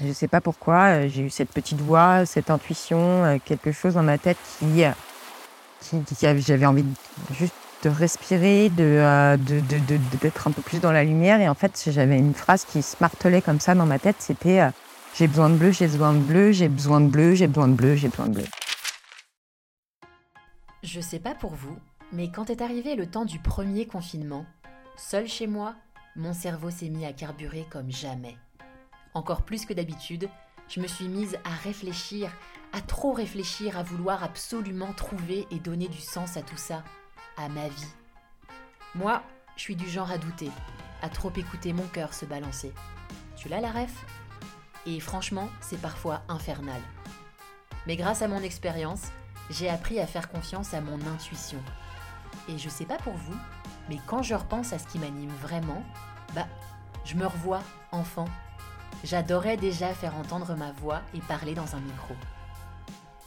Je ne sais pas pourquoi, j'ai eu cette petite voix, cette intuition, quelque chose dans ma tête qui, qui, j'avais envie juste de respirer, de, d'être un peu plus dans la lumière. Et en fait, j'avais une phrase qui se martelait comme ça dans ma tête. C'était j'ai besoin de bleu, j'ai besoin de bleu, j'ai besoin de bleu, j'ai besoin de bleu, j'ai besoin de bleu. Je sais pas pour vous, mais quand est arrivé le temps du premier confinement, seul chez moi, mon cerveau s'est mis à carburer comme jamais. Encore plus que d'habitude, je me suis mise à réfléchir, à trop réfléchir, à vouloir absolument trouver et donner du sens à tout ça, à ma vie. Moi, je suis du genre à douter, à trop écouter mon cœur se balancer. Tu l'as la ref? Et franchement, c'est parfois infernal. Mais grâce à mon expérience, j'ai appris à faire confiance à mon intuition. Et je sais pas pour vous, mais quand je repense à ce qui m'anime vraiment, bah, je me revois enfant. J'adorais déjà faire entendre ma voix et parler dans un micro.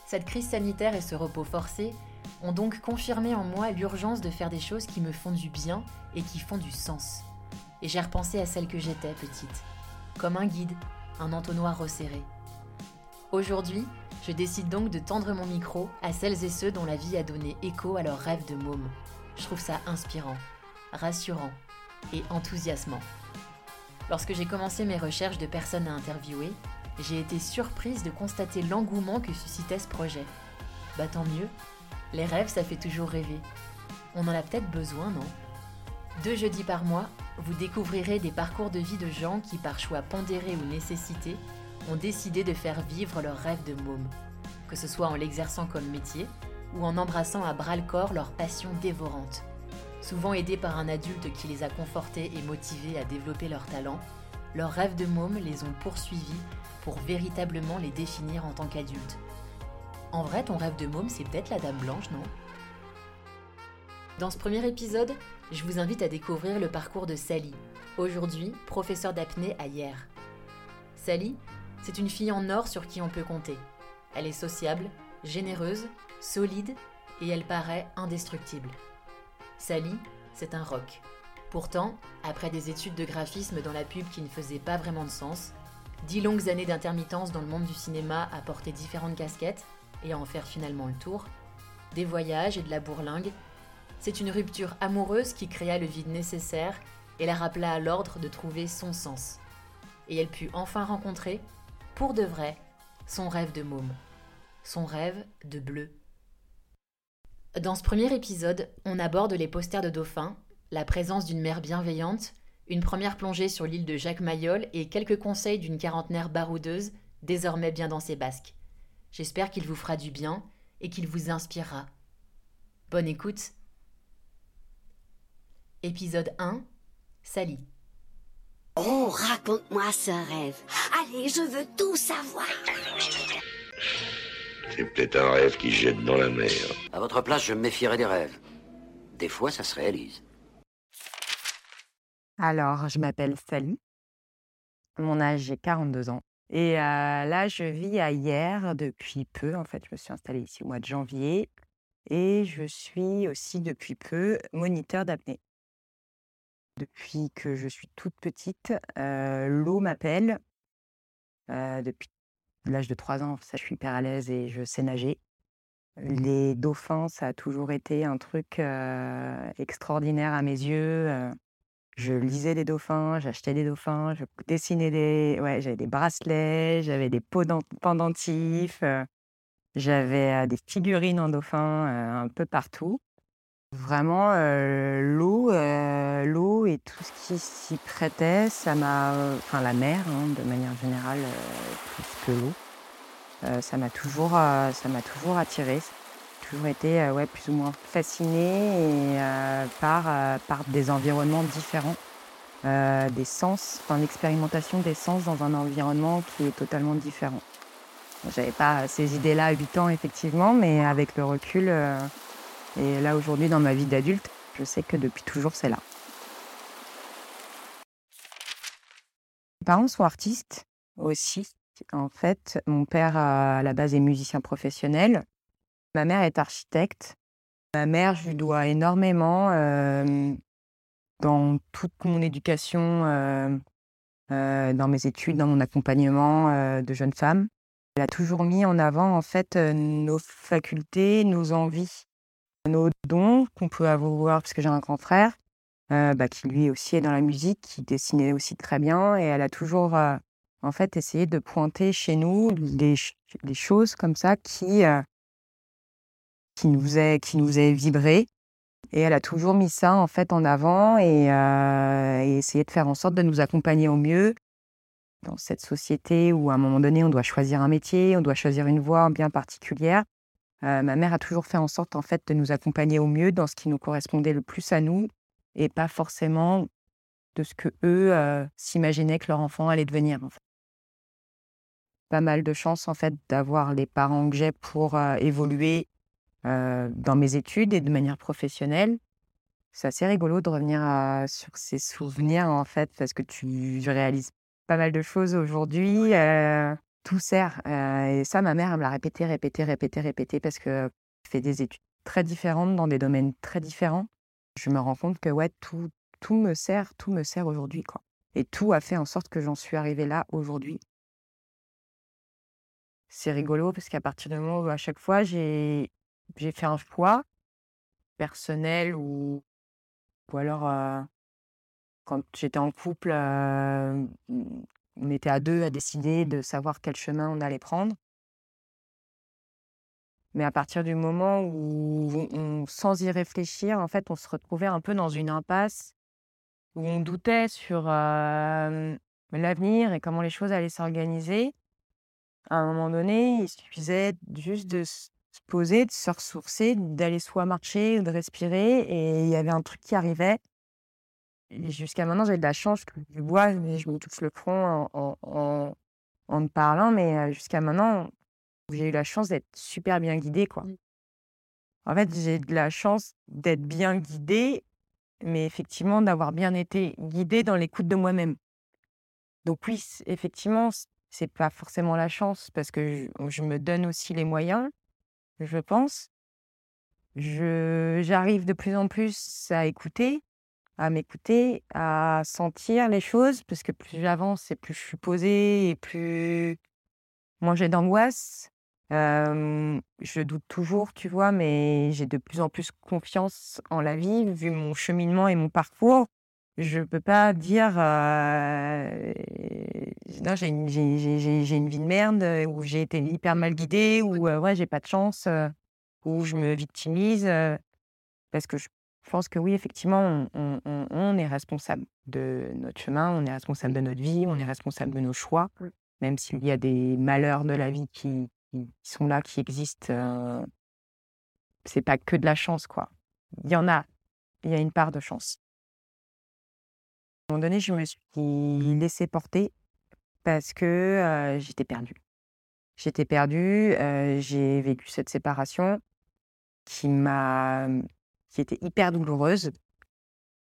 Cette crise sanitaire et ce repos forcé ont donc confirmé en moi l'urgence de faire des choses qui me font du bien et qui font du sens. Et j'ai repensé à celle que j'étais petite, comme un guide, un entonnoir resserré. Aujourd'hui, je décide donc de tendre mon micro à celles et ceux dont la vie a donné écho à leurs rêves de môme. Je trouve ça inspirant, rassurant et enthousiasmant. Lorsque j'ai commencé mes recherches de personnes à interviewer, j'ai été surprise de constater l'engouement que suscitait ce projet. Bah tant mieux, les rêves ça fait toujours rêver. On en a peut-être besoin, non? Deux jeudis par mois, vous découvrirez des parcours de vie de gens qui, par choix pondéré ou nécessité, ont décidé de faire vivre leur rêve de môme, que ce soit en l'exerçant comme métier ou en embrassant à bras le corps leur passion dévorante. Souvent aidés par un adulte qui les a confortés et motivés à développer leur talent, leurs rêves de môme les ont poursuivis pour véritablement les définir en tant qu'adultes. En vrai, ton rêve de môme, c'est peut-être la Dame Blanche, non? Dans ce premier épisode, je vous invite à découvrir le parcours de Sally, aujourd'hui professeure d'apnée à Hier. Sally, c'est une fille en or sur qui on peut compter. Elle est sociable, généreuse, solide et elle paraît indestructible. Sally, c'est un rock. Pourtant, après des études de graphisme dans la pub qui ne faisaient pas vraiment de sens, dix longues années d'intermittence dans le monde du cinéma à porter différentes casquettes et à en faire finalement le tour, des voyages et de la bourlingue, c'est une rupture amoureuse qui créa le vide nécessaire et la rappela à l'ordre de trouver son sens. Et elle put enfin rencontrer pour de vrai, son rêve de môme, son rêve de bleu. Dans ce premier épisode, on aborde les posters de dauphins, la présence d'une mère bienveillante, une première plongée sur l'île de Jacques Mayol et quelques conseils d'une quarantenaire baroudeuse, désormais bien dans ses basques. J'espère qu'il vous fera du bien et qu'il vous inspirera. Bonne écoute. Épisode 1 Sally. Oh, raconte-moi ce rêve. Allez, je veux tout savoir. C'est peut-être un rêve qui jette dans la mer. À votre place, je me méfierais des rêves. Des fois, ça se réalise. Alors, je m'appelle Sally. Mon âge, j'ai 42 ans. Et euh, là, je vis à Hier depuis peu. En fait, je me suis installée ici au mois de janvier. Et je suis aussi depuis peu moniteur d'apnée. Depuis que je suis toute petite, l'eau m'appelle. depuis l'âge de 3 ans, ça, je suis hyper à l'aise et je sais nager. Les dauphins, ça a toujours été un truc extraordinaire à mes yeux. je lisais des dauphins, j'achetais des dauphins, je dessinais des, ouais, j'avais des bracelets, j'avais des pendentifs, j'avais des figurines en dauphin un peu partout. Vraiment, l'eau, l'eau et tout ce qui s'y prêtait, ça m'a enfin la mer, hein, de manière générale, plus que l'eau, ça m'a toujours, ça m'a toujours attirée. Toujours été, ouais, plus ou moins fascinée et par, par des environnements différents, des sens, enfin l'expérimentation des sens dans un environnement qui est totalement différent. J'avais pas ces idées-là à 8 ans effectivement, mais avec le recul, et là, aujourd'hui, dans ma vie d'adulte, je sais que depuis toujours, c'est là. Mes parents sont artistes aussi. En fait, mon père, à la base, est musicien professionnel. Ma mère est architecte. Ma mère, je lui dois énormément dans toute mon éducation dans mes études, dans mon accompagnement de jeunes femmes. Elle a toujours mis en avant en fait nos facultés, nos envies, nos dons qu'on peut avoir, parce que j'ai un grand frère bah, qui lui aussi est dans la musique, qui dessinait aussi très bien, et elle a toujours en fait essayé de pointer chez nous des, choses comme ça qui qui nous est qui nous vibré et elle a toujours mis ça en fait en avant et, euh, essayé de faire en sorte de nous accompagner au mieux dans cette société où à un moment donné on doit choisir un métier, on doit choisir une voie bien particulière. Euh, ma mère a toujours fait en sorte en fait de nous accompagner au mieux dans ce qui nous correspondait le plus à nous et pas forcément de ce que eux euh, s'imaginaient que leur enfant allait devenir. Pas mal de chance en fait d'avoir les parents que j'ai pour évoluer euh, dans mes études et de manière professionnelle. C'est assez rigolo de revenir sur ces souvenirs, en fait, parce que tu réalises pas mal de choses aujourd'hui. Euh, tout sert. Et ça, ma mère, elle me l'a répété, répété, répété, répété, parce que je fais des études très différentes dans des domaines très différents. Je me rends compte que ouais, tout, tout me sert, tout me sert aujourd'hui. quoi. Et tout a fait en sorte que j'en suis arrivée là aujourd'hui. C'est rigolo parce qu'à partir du moment où à chaque fois j'ai j'ai fait un choix personnel ou, ou alors quand j'étais en couple, on était à deux à décider de savoir quel chemin on allait prendre. Mais à partir du moment où, sans y réfléchir, en fait, on se retrouvait un peu dans une impasse où on doutait sur l'avenir et comment les choses allaient s'organiser. À un moment donné, il suffisait juste de se poser, de se ressourcer, d'aller soit marcher, de respirer. Et il y avait un truc qui arrivait. Jusqu'à maintenant, j'ai de la chance que je vois, mais je me touche le front en, en, en, parlant. Mais jusqu'à maintenant, j'ai eu la chance d'être super bien guidée. Quoi. Mmh. En fait, j'ai de la chance d'être bien guidée, mais effectivement, d'avoir bien été guidée dans l'écoute de moi-même. Donc oui, effectivement, c'est pas forcément la chance parce que je me donne aussi les moyens je pense. Je j'arrive de plus en plus à écouter, à m'écouter, à sentir les choses parce que plus j'avance et plus je suis posée et plus moins j'ai d'angoisse. je doute toujours, tu vois, mais j'ai de plus en plus confiance en la vie vu mon cheminement et mon parcours. Je peux pas dire, non, j'ai une une vie de merde, où j'ai été hyper mal guidée, ou ouais, j'ai pas de chance, ou je me victimise, parce que je pense que oui, effectivement, on est responsable de notre chemin, on est responsable de notre vie, on est responsable de nos choix, même s'il y a des malheurs de la vie qui sont là, qui existent, c'est pas que de la chance, quoi. Il y en a, il y a une part de chance. À un moment donné, je me suis laissée porter parce que j'étais perdue. J'étais perdue, j'ai vécu cette séparation qui m'a qui était hyper douloureuse.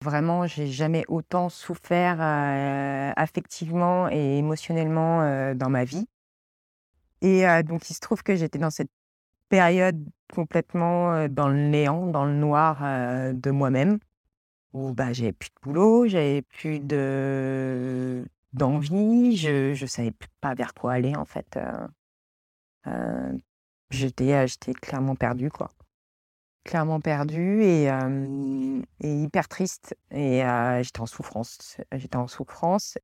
Vraiment, j'ai jamais autant souffert affectivement et émotionnellement dans ma vie. Et donc, il se trouve que j'étais dans cette période complètement dans le néant, dans le noir de moi-même où bah, j'avais plus de boulot, j'avais plus de d'envie, je ne savais pas vers quoi aller en fait. J'étais j'étais clairement perdue quoi. Clairement perdue et, et hyper triste et j'étais en souffrance. J'étais en souffrance.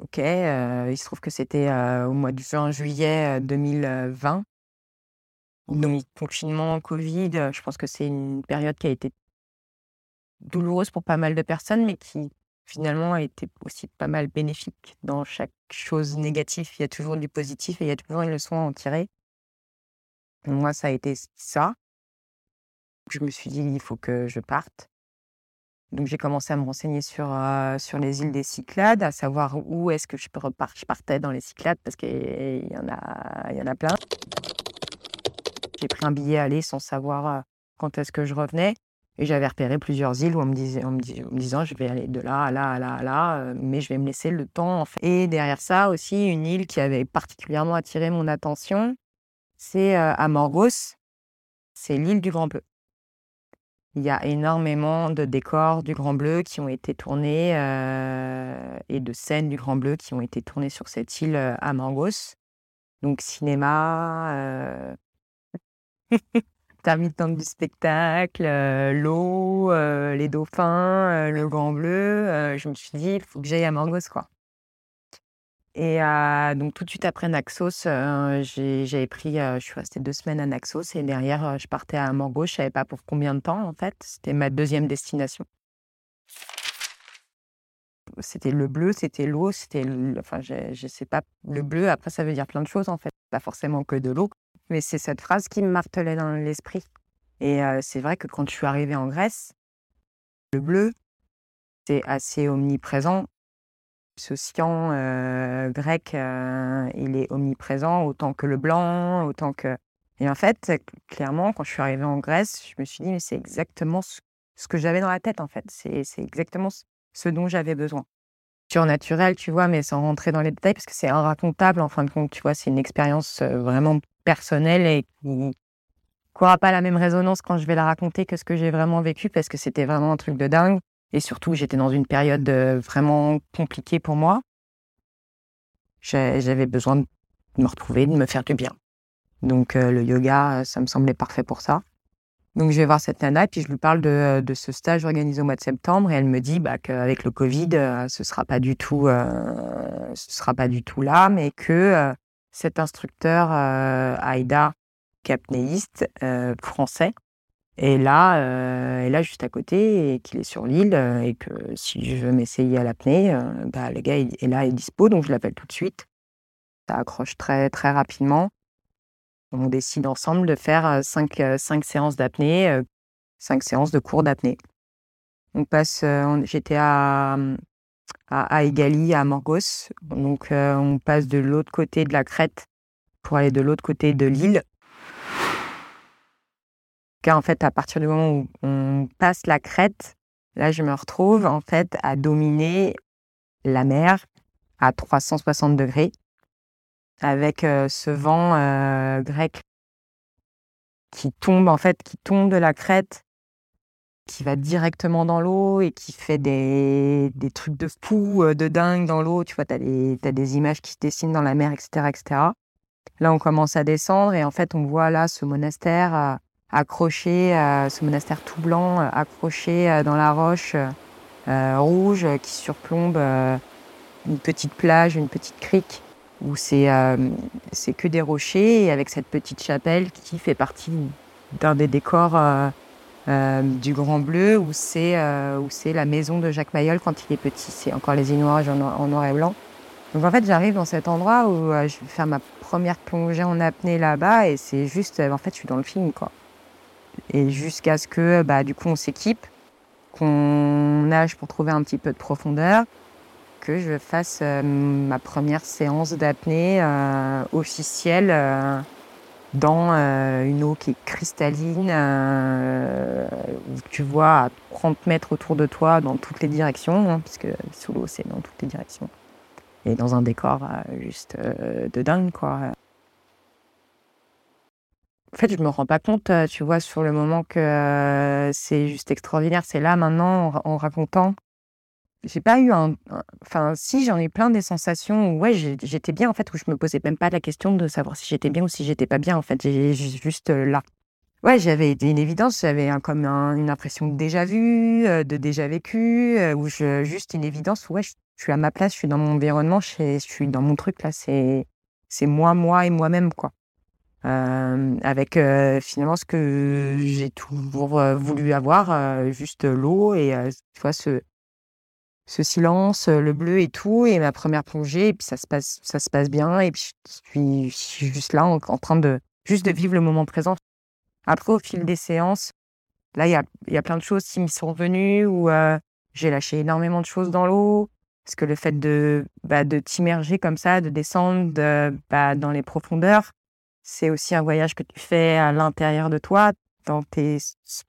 Ok, il se trouve que c'était au mois de juin-juillet 2020. Donc confinement, Covid, je pense que c'est une période qui a été douloureuse pour pas mal de personnes, mais qui finalement a été aussi pas mal bénéfique. Dans chaque chose négative, il y a toujours du positif et il y a toujours une leçon à en tirer. moi, ça a été ça. Je me suis dit, il faut que je parte. Donc j'ai commencé à me renseigner sur, sur les îles des Cyclades, à savoir où est-ce que je, je partais dans les Cyclades, parce qu'il y, en a, y en a plein. J'ai pris un billet aller sans savoir quand est-ce que je revenais. Et j'avais repéré plusieurs îles où on me, disait, on me, disant je vais aller de là à là à là à là, mais je vais me laisser le temps. En fait. Et derrière ça aussi, une île qui avait particulièrement attiré mon attention, c'est euh, à Morgos, c'est l'île du Grand Bleu. Il y a énormément de décors du Grand Bleu qui ont été tournés euh, et de scènes du Grand Bleu qui ont été tournées sur cette île euh, à Mangos. Donc cinéma, euh... intermittente du spectacle, euh, l'eau, les dauphins, le Grand Bleu. je me suis dit, il faut que j'aille à Mangos, quoi. Et donc tout de suite après Naxos, j'avais pris, je suis restée deux semaines à Naxos et derrière, je partais à Mangos. Je savais pas pour combien de temps en fait. C'était ma deuxième destination. C'était le bleu, c'était l'eau, c'était, enfin, je, je sais pas, le bleu. Après, ça veut dire plein de choses en fait, pas forcément que de l'eau, mais c'est cette phrase qui me martelait dans l'esprit. Et c'est vrai que quand je suis arrivée en Grèce, le bleu, c'est assez omniprésent ce euh, grec, euh, il est omniprésent autant que le blanc, autant que. Et en fait, clairement, quand je suis arrivée en Grèce, je me suis dit, mais c'est exactement ce, que j'avais dans la tête, en fait. C'est exactement ce dont j'avais besoin. Surnaturel, tu vois, mais sans rentrer dans les détails, parce que c'est inracontable, en fin de compte, tu vois, c'est une expérience euh, vraiment personnelle et qui n'aura pas la même résonance quand je vais la raconter que ce que j'ai vraiment vécu, parce que c'était vraiment un truc de dingue. Et surtout, j'étais dans une période vraiment compliquée pour moi. J'avais besoin de me retrouver, de me faire du bien. Donc le yoga, ça me semblait parfait pour ça. Donc je vais voir cette nana et puis je lui parle de, ce stage organisé au mois de septembre et elle me dit bah, qu'avec le Covid, ce sera sera pas du tout là, mais que cet instructeur Aïda, capnéiste français, et là, euh, là juste à côté, et qu'il est sur l'île, euh, et que si je veux m'essayer à l'apnée, euh, bah, le gars est là, est dispo, donc je l'appelle tout de suite. Ça accroche très, très rapidement. On décide ensemble de faire cinq, cinq séances d'apnée, cinq séances de cours d'apnée. On passe, j'étais à, à, à Egali, à Morgos, donc on passe de l'autre côté de la crête pour aller de l'autre côté de l'île car en fait, à partir du moment où on passe la crête, là, je me retrouve en fait à dominer la mer à 360 degrés avec ce vent grec qui tombe en fait, qui tombe de la crête, qui va directement dans l'eau et qui fait des, trucs de fou, de dingue dans l'eau. Tu vois, tu as, as, des images qui se dessinent dans la mer, etc., etc. Là, on commence à descendre et en fait, on voit là ce monastère accroché, à ce monastère tout blanc, euh, accroché euh, dans la roche euh, rouge qui surplombe une petite plage, une petite crique où c'est c'est que des rochers et avec cette petite chapelle qui fait partie d'un des décors du Grand Bleu où c'est où c'est la maison de Jacques Mayol quand il est petit. C'est encore les inuages en, en, noir et blanc. Donc en fait, j'arrive dans cet endroit où je vais faire ma première plongée en apnée là-bas et c'est juste, en fait, je suis dans le film quoi et jusqu'à ce que bah, du coup on s'équipe, qu'on nage pour trouver un petit peu de profondeur, que je fasse euh, ma première séance d'apnée euh, officielle euh, dans une eau qui est cristalline, où tu vois à 30 mètres autour de toi dans toutes les directions, hein, puisque sous l'eau c'est dans toutes les directions, et dans un décor juste de dingue quoi. En fait, je me rends pas compte, euh, tu vois, sur le moment que euh, c'est juste extraordinaire. C'est là maintenant, en, racontant. J'ai pas eu un, Enfin, si, j'en ai plein des sensations où, ouais, j'étais bien, en fait, où je me posais même pas la question de savoir si j'étais bien ou si j'étais pas bien, en fait. J'ai juste euh, là. Ouais, j'avais une évidence, j'avais comme une impression de déjà vu, de déjà vécu, ou je, juste une évidence où, ouais, je, suis à ma place, je suis dans mon environnement, je, je suis dans mon truc, là. C'est moi, moi et moi-même, quoi. Euh, avec euh, finalement ce que j'ai toujours euh, voulu avoir, juste l'eau et tu vois ce ce silence, le bleu et tout, et ma première plongée, et puis ça se passe, ça se passe bien, et puis je suis, juste là en, train de juste de vivre le moment présent. Après, au fil des séances, là, il y a, y a plein de choses qui me sont venues, où j'ai lâché énormément de choses dans l'eau, parce que le fait de, bah, de t'immerger comme ça, de descendre de, bah, dans les profondeurs, c'est aussi un voyage que tu fais à l'intérieur de toi, dans tes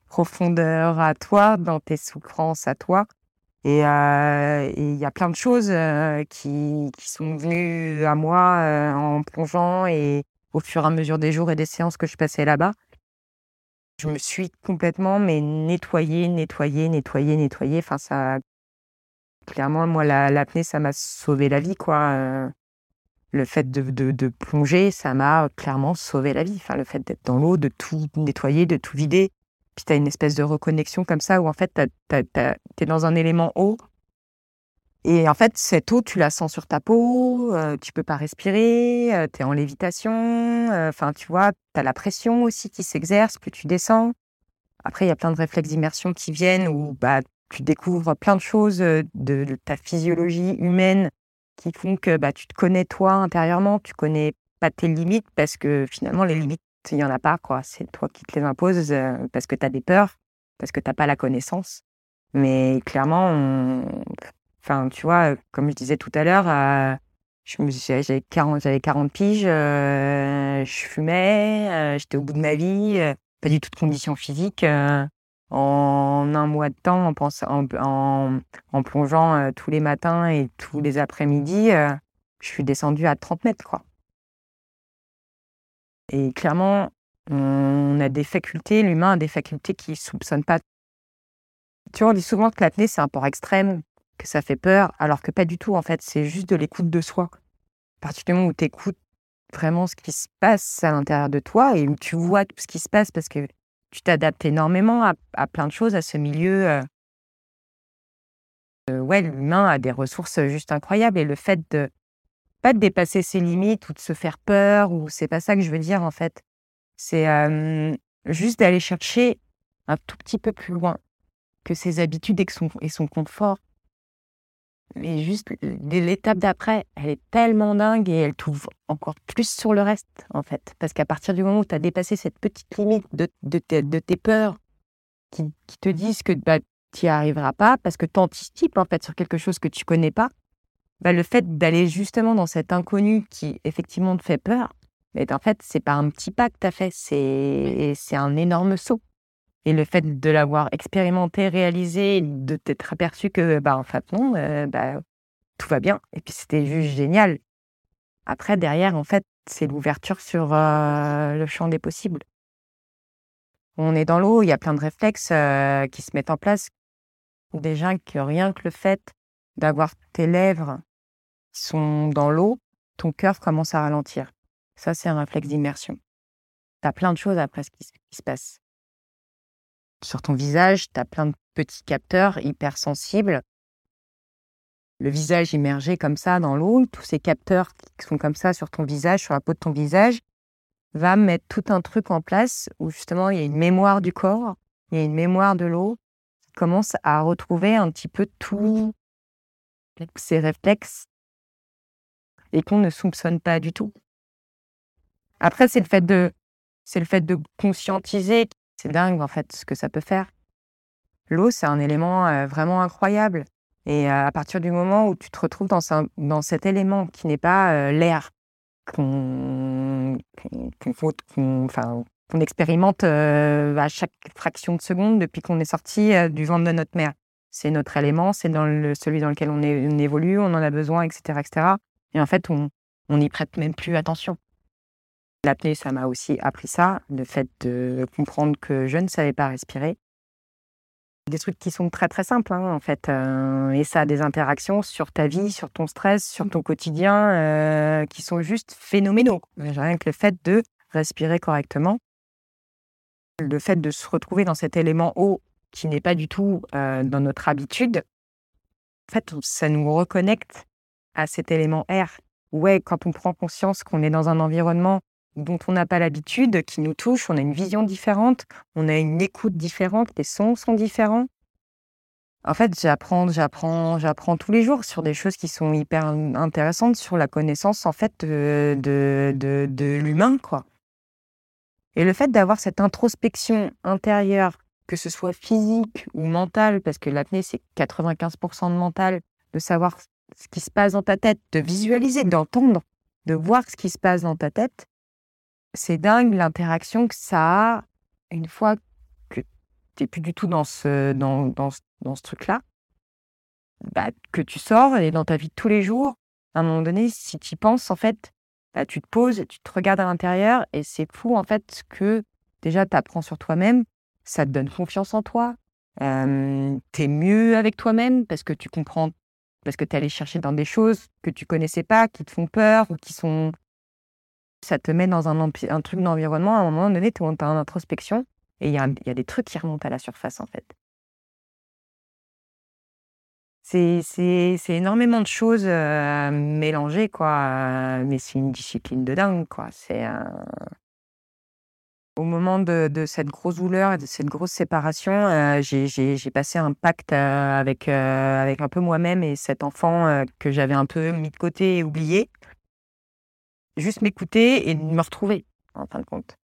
profondeurs à toi, dans tes souffrances à toi. Et euh, il y a plein de choses euh, qui, sont venues à moi euh, en plongeant et au fur et à mesure des jours et des séances que je passais là-bas. je me suis complètement mais nettoyée, nettoyée, nettoyée, nettoyée. Enfin, ça, clairement, moi, l'apnée, ça m'a sauvé la vie, quoi. Euh, le fait de, de, plonger, ça m'a clairement sauvé la vie. Enfin, le fait d'être dans l'eau, de tout nettoyer, de tout vider. Puis tu as une espèce de reconnexion comme ça où en fait, tu es dans un élément eau. Et en fait, cette eau, tu la sens sur ta peau, euh, tu peux pas respirer, euh, tu es en lévitation. Euh, enfin, tu vois, tu as la pression aussi qui s'exerce, plus tu descends. Après, il y a plein de réflexes d'immersion qui viennent où bah, tu découvres plein de choses de, de ta physiologie humaine qui font que bah, tu te connais toi intérieurement, tu connais pas tes limites parce que finalement, les limites, il n'y en a pas. quoi. C'est toi qui te les imposes euh, parce que tu as des peurs, parce que tu n'as pas la connaissance. Mais clairement, enfin, tu vois, comme je disais tout à l'heure, euh, j'avais 40, 40 piges, euh, je fumais, j'étais au bout de ma vie, pas du tout de conditions physiques en un mois de temps, en, en, en, plongeant euh, tous les matins et tous les après-midi, euh, je suis descendue à 30 mètres. Quoi. Et clairement, on a des facultés, l'humain a des facultés qui ne soupçonnent pas. Tu vois, on dit souvent que l'apnée, c'est un port extrême, que ça fait peur, alors que pas du tout, en fait, c'est juste de l'écoute de soi. À partir du moment où tu écoutes vraiment ce qui se passe à l'intérieur de toi et où tu vois tout ce qui se passe, parce que tu t'adaptes énormément à, plein de choses, à ce milieu. Euh. Euh, ouais, l'humain a des ressources juste incroyables et le fait de pas de dépasser ses limites ou de se faire peur ou c'est pas ça que je veux dire en fait. C'est juste d'aller chercher un tout petit peu plus loin que ses habitudes et son confort mais juste l'étape d'après, elle est tellement dingue et elle t'ouvre encore plus sur le reste, en fait. Parce qu'à partir du moment où tu as dépassé cette petite limite de, de, tes, peurs qui, te disent que bah, tu n'y arriveras pas parce que tu anticipes, en fait, sur quelque chose que tu connais pas, bah, le fait d'aller justement dans cet inconnu qui, effectivement, te fait peur, mais en fait, c'est pas un petit pas que tu as fait, c'est un énorme saut. Et le fait de l'avoir expérimenté, réalisé, de t'être aperçu que, bah, en fait, non, euh, bah, tout va bien. Et puis, c'était juste génial. Après, derrière, en fait, c'est l'ouverture sur euh, le champ des possibles. On est dans l'eau, il y a plein de réflexes euh, qui se mettent en place. Déjà, que rien que le fait d'avoir tes lèvres qui sont dans l'eau, ton cœur commence à ralentir. Ça, c'est un réflexe d'immersion. Tu plein de choses après ce qui se passe sur ton visage, tu as plein de petits capteurs hyper sensibles. Le visage immergé comme ça dans l'eau, tous ces capteurs qui sont comme ça sur ton visage, sur la peau de ton visage, va mettre tout un truc en place où justement il y a une mémoire du corps, il y a une mémoire de l'eau qui commence à retrouver un petit peu tous ces réflexes et qu'on ne soupçonne pas du tout. Après, c'est le fait de, c'est le fait de conscientiser c'est dingue, en fait, ce que ça peut faire. L'eau, c'est un élément vraiment incroyable. Et à partir du moment où tu te retrouves dans, cet élément qui n'est pas l'air qu'on expérimente à chaque fraction de seconde depuis qu'on est sorti du ventre de notre mère. C'est notre élément, c'est celui dans lequel on, on, évolue, on en a besoin, etc. etc. Et en fait, on n'y prête même plus attention. L'apnée, ça m'a aussi appris ça, le fait de comprendre que je ne savais pas respirer. Des trucs qui sont très très simples hein, en fait, euh, et ça a des interactions sur ta vie, sur ton stress, sur ton quotidien, euh, qui sont juste phénoménaux. Rien que le fait de respirer correctement, le fait de se retrouver dans cet élément eau qui n'est pas du tout euh, dans notre habitude, en fait, ça nous reconnecte à cet élément air. Ouais, quand on prend conscience qu'on est dans un environnement dont on n'a pas l'habitude, qui nous touche, on a une vision différente, on a une écoute différente, les sons sont différents. En fait, j'apprends, j'apprends, j'apprends tous les jours sur des choses qui sont hyper intéressantes sur la connaissance en fait de, de, de, l'humain, quoi. Et le fait d'avoir cette introspection intérieure, que ce soit physique ou mentale, parce que l'apnée c'est 95% de mental, de savoir ce qui se passe dans ta tête, de visualiser, d'entendre, de voir ce qui se passe dans ta tête, c'est dingue l'interaction que ça a une fois que tu n'es plus du tout dans ce, dans, dans, ce truc-là. Bah, que tu sors et dans ta vie de tous les jours, à un moment donné, si tu y penses, en fait, bah, tu te poses, tu te regardes à l'intérieur et c'est fou, en fait, que déjà tu apprends sur toi-même ça te donne confiance en toi. Euh, tu es mieux avec toi-même parce que tu comprends, parce que tu es allé chercher dans des choses que tu connaissais pas, qui te font peur ou qui sont. Ça te met dans un, truc d'environnement. À un moment donné, tu es en introspection et il y a, des trucs qui remontent à la surface, en fait. C'est énormément de choses euh, mélangées, quoi. Mais c'est une discipline de dingue, quoi. C'est Au moment de, cette grosse douleur et de cette grosse séparation, euh, j'ai passé un pacte euh, avec un peu moi-même et cet enfant que j'avais un peu mis de côté et oublié. Juste m'écouter et me retrouver, en fin de compte.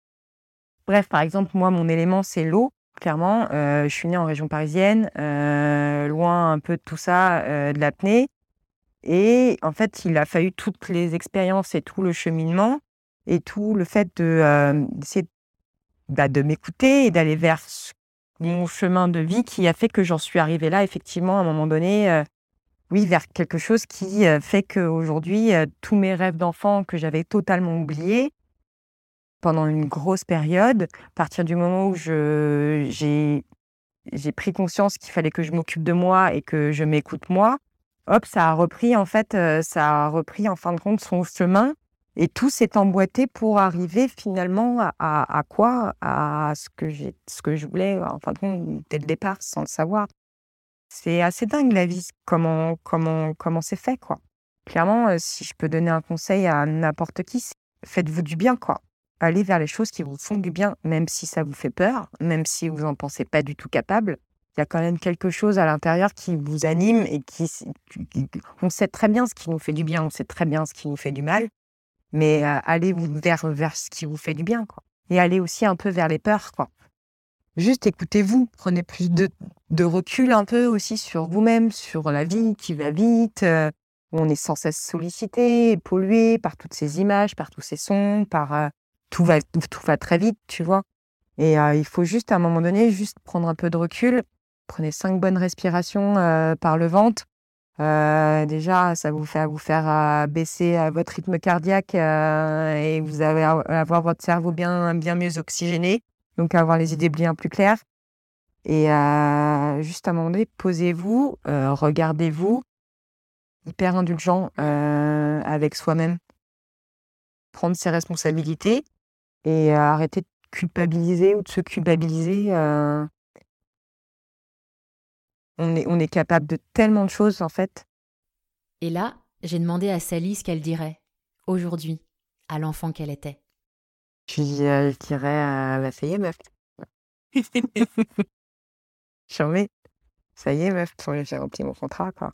Bref, par exemple, moi, mon élément, c'est l'eau. Clairement, euh, je suis née en région parisienne, euh, loin un peu de tout ça, euh, de l'apnée. Et en fait, il a fallu toutes les expériences et tout le cheminement et tout le fait de, d'essayer bah, de m'écouter et d'aller vers mon chemin de vie qui a fait que j'en suis arrivée là, effectivement, à un moment donné, oui, vers quelque chose qui fait qu'aujourd'hui, tous mes rêves d'enfant que j'avais totalement oubliés, pendant une grosse période. À partir du moment où j'ai pris conscience qu'il fallait que je m'occupe de moi et que je m'écoute moi, hop, ça a repris en fait, euh, ça a repris en fin de compte son chemin et tout s'est emboîté pour arriver finalement à, quoi? À ce que ce que je voulais en fin de compte dès le départ, sans le savoir. C'est assez dingue la vie, comment comment comment c'est fait quoi. Clairement, euh, si je peux donner un conseil à n'importe qui, faites-vous du bien quoi allez vers les choses qui vous font du bien, même si ça vous fait peur, même si vous n'en pensez pas du tout capable. Il y a quand même quelque chose à l'intérieur qui vous anime et qui, On sait très bien ce qui nous fait du bien, on sait très bien ce qui nous fait du mal, mais euh, allez vers, vers ce qui vous fait du bien, quoi. Et allez aussi un peu vers les peurs, quoi. Juste écoutez-vous, prenez plus de, recul un peu aussi sur vous-même, sur la vie qui va vite, euh, on est sans cesse sollicité, pollué par toutes ces images, par tous ces sons, par euh, tout va, tout va très vite, tu vois. Et euh, il faut juste, à un moment donné, juste prendre un peu de recul. Prenez cinq bonnes respirations par le ventre. Déjà, ça vous fait vous faire baisser votre rythme cardiaque et vous allez avoir votre cerveau bien, bien mieux oxygéné. Donc, avoir les idées bien plus claires. Et juste à un moment donné, posez-vous, regardez-vous, hyper indulgent avec soi-même. Prendre ses responsabilités et arrêter de culpabiliser ou de se culpabiliser. on, est, on est capable de tellement de choses, en fait. Et là, j'ai demandé à Sally ce qu'elle dirait, aujourd'hui, à l'enfant qu'elle était. Je, je dirais, bah, ça y est, meuf. Charmé. Ça y est, meuf, j'ai rempli mon contrat, quoi.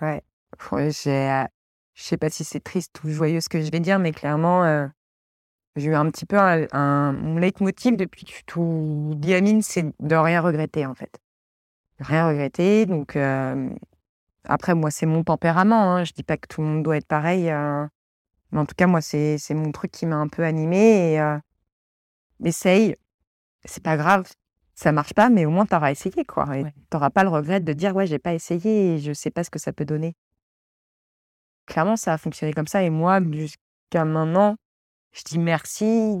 Ouais. Je sais pas si c'est triste ou joyeux ce que je vais dire, mais clairement, j'ai eu un petit peu un, mon leitmotiv depuis que je suis tout diamine, c'est de rien regretter en fait. Rien regretter. Donc euh, après, moi, c'est mon tempérament. Hein. Je dis pas que tout le monde doit être pareil. Euh, mais en tout cas, moi, c'est mon truc qui m'a un peu animé. Et euh, essaye. C'est pas grave. Ça marche pas, mais au moins, tu auras essayé. quoi. Tu n'auras pas le regret de dire, ouais, j'ai pas essayé et je sais pas ce que ça peut donner. Clairement, ça a fonctionné comme ça. Et moi, jusqu'à maintenant, je dis merci,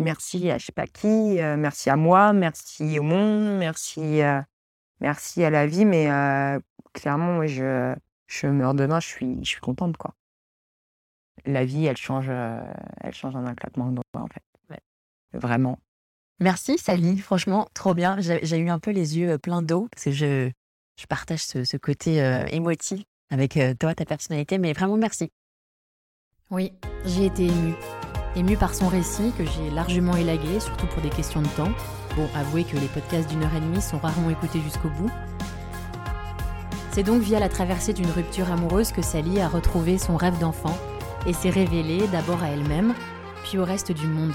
merci à je sais pas qui, euh, merci à moi, merci au monde, merci, euh, merci à la vie, mais euh, clairement, moi, je, je meurs demain, je suis, je suis contente, quoi. La vie, elle change, elle change en un claquement de doigts, en fait. Vraiment. Merci, Sally. Franchement, trop bien. J'ai eu un peu les yeux pleins d'eau parce que je, je partage ce, ce côté émotif avec toi, ta personnalité, mais vraiment merci. Oui, j'ai été émue. Ému par son récit, que j'ai largement élagué, surtout pour des questions de temps. Bon, avouez que les podcasts d'une heure et demie sont rarement écoutés jusqu'au bout. C'est donc via la traversée d'une rupture amoureuse que Sally a retrouvé son rêve d'enfant et s'est révélée d'abord à elle-même, puis au reste du monde.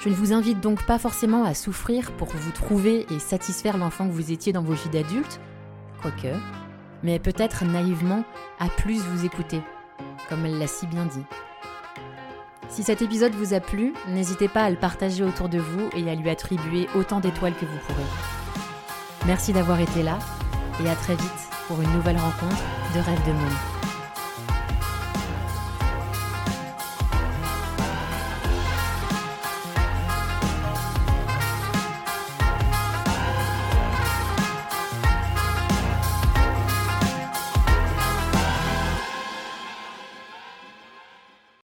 Je ne vous invite donc pas forcément à souffrir pour vous trouver et satisfaire l'enfant que vous étiez dans vos vies d'adultes, quoique, mais peut-être naïvement à plus vous écouter, comme elle l'a si bien dit. Si cet épisode vous a plu, n'hésitez pas à le partager autour de vous et à lui attribuer autant d'étoiles que vous pourrez. Merci d'avoir été là et à très vite pour une nouvelle rencontre de Rêve de Monde.